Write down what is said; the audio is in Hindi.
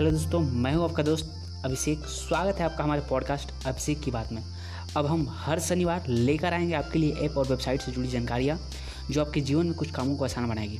हेलो दोस्तों, मैं हूँ आपका दोस्त अभिषेक। स्वागत है आपका हमारे पॉडकास्ट अभिषेक की बात में। अब हम हर शनिवार लेकर आएँगे आपके लिए ऐप और वेबसाइट से जुड़ी जानकारियाँ, जो आपके जीवन में कुछ कामों को आसान बनाएगी।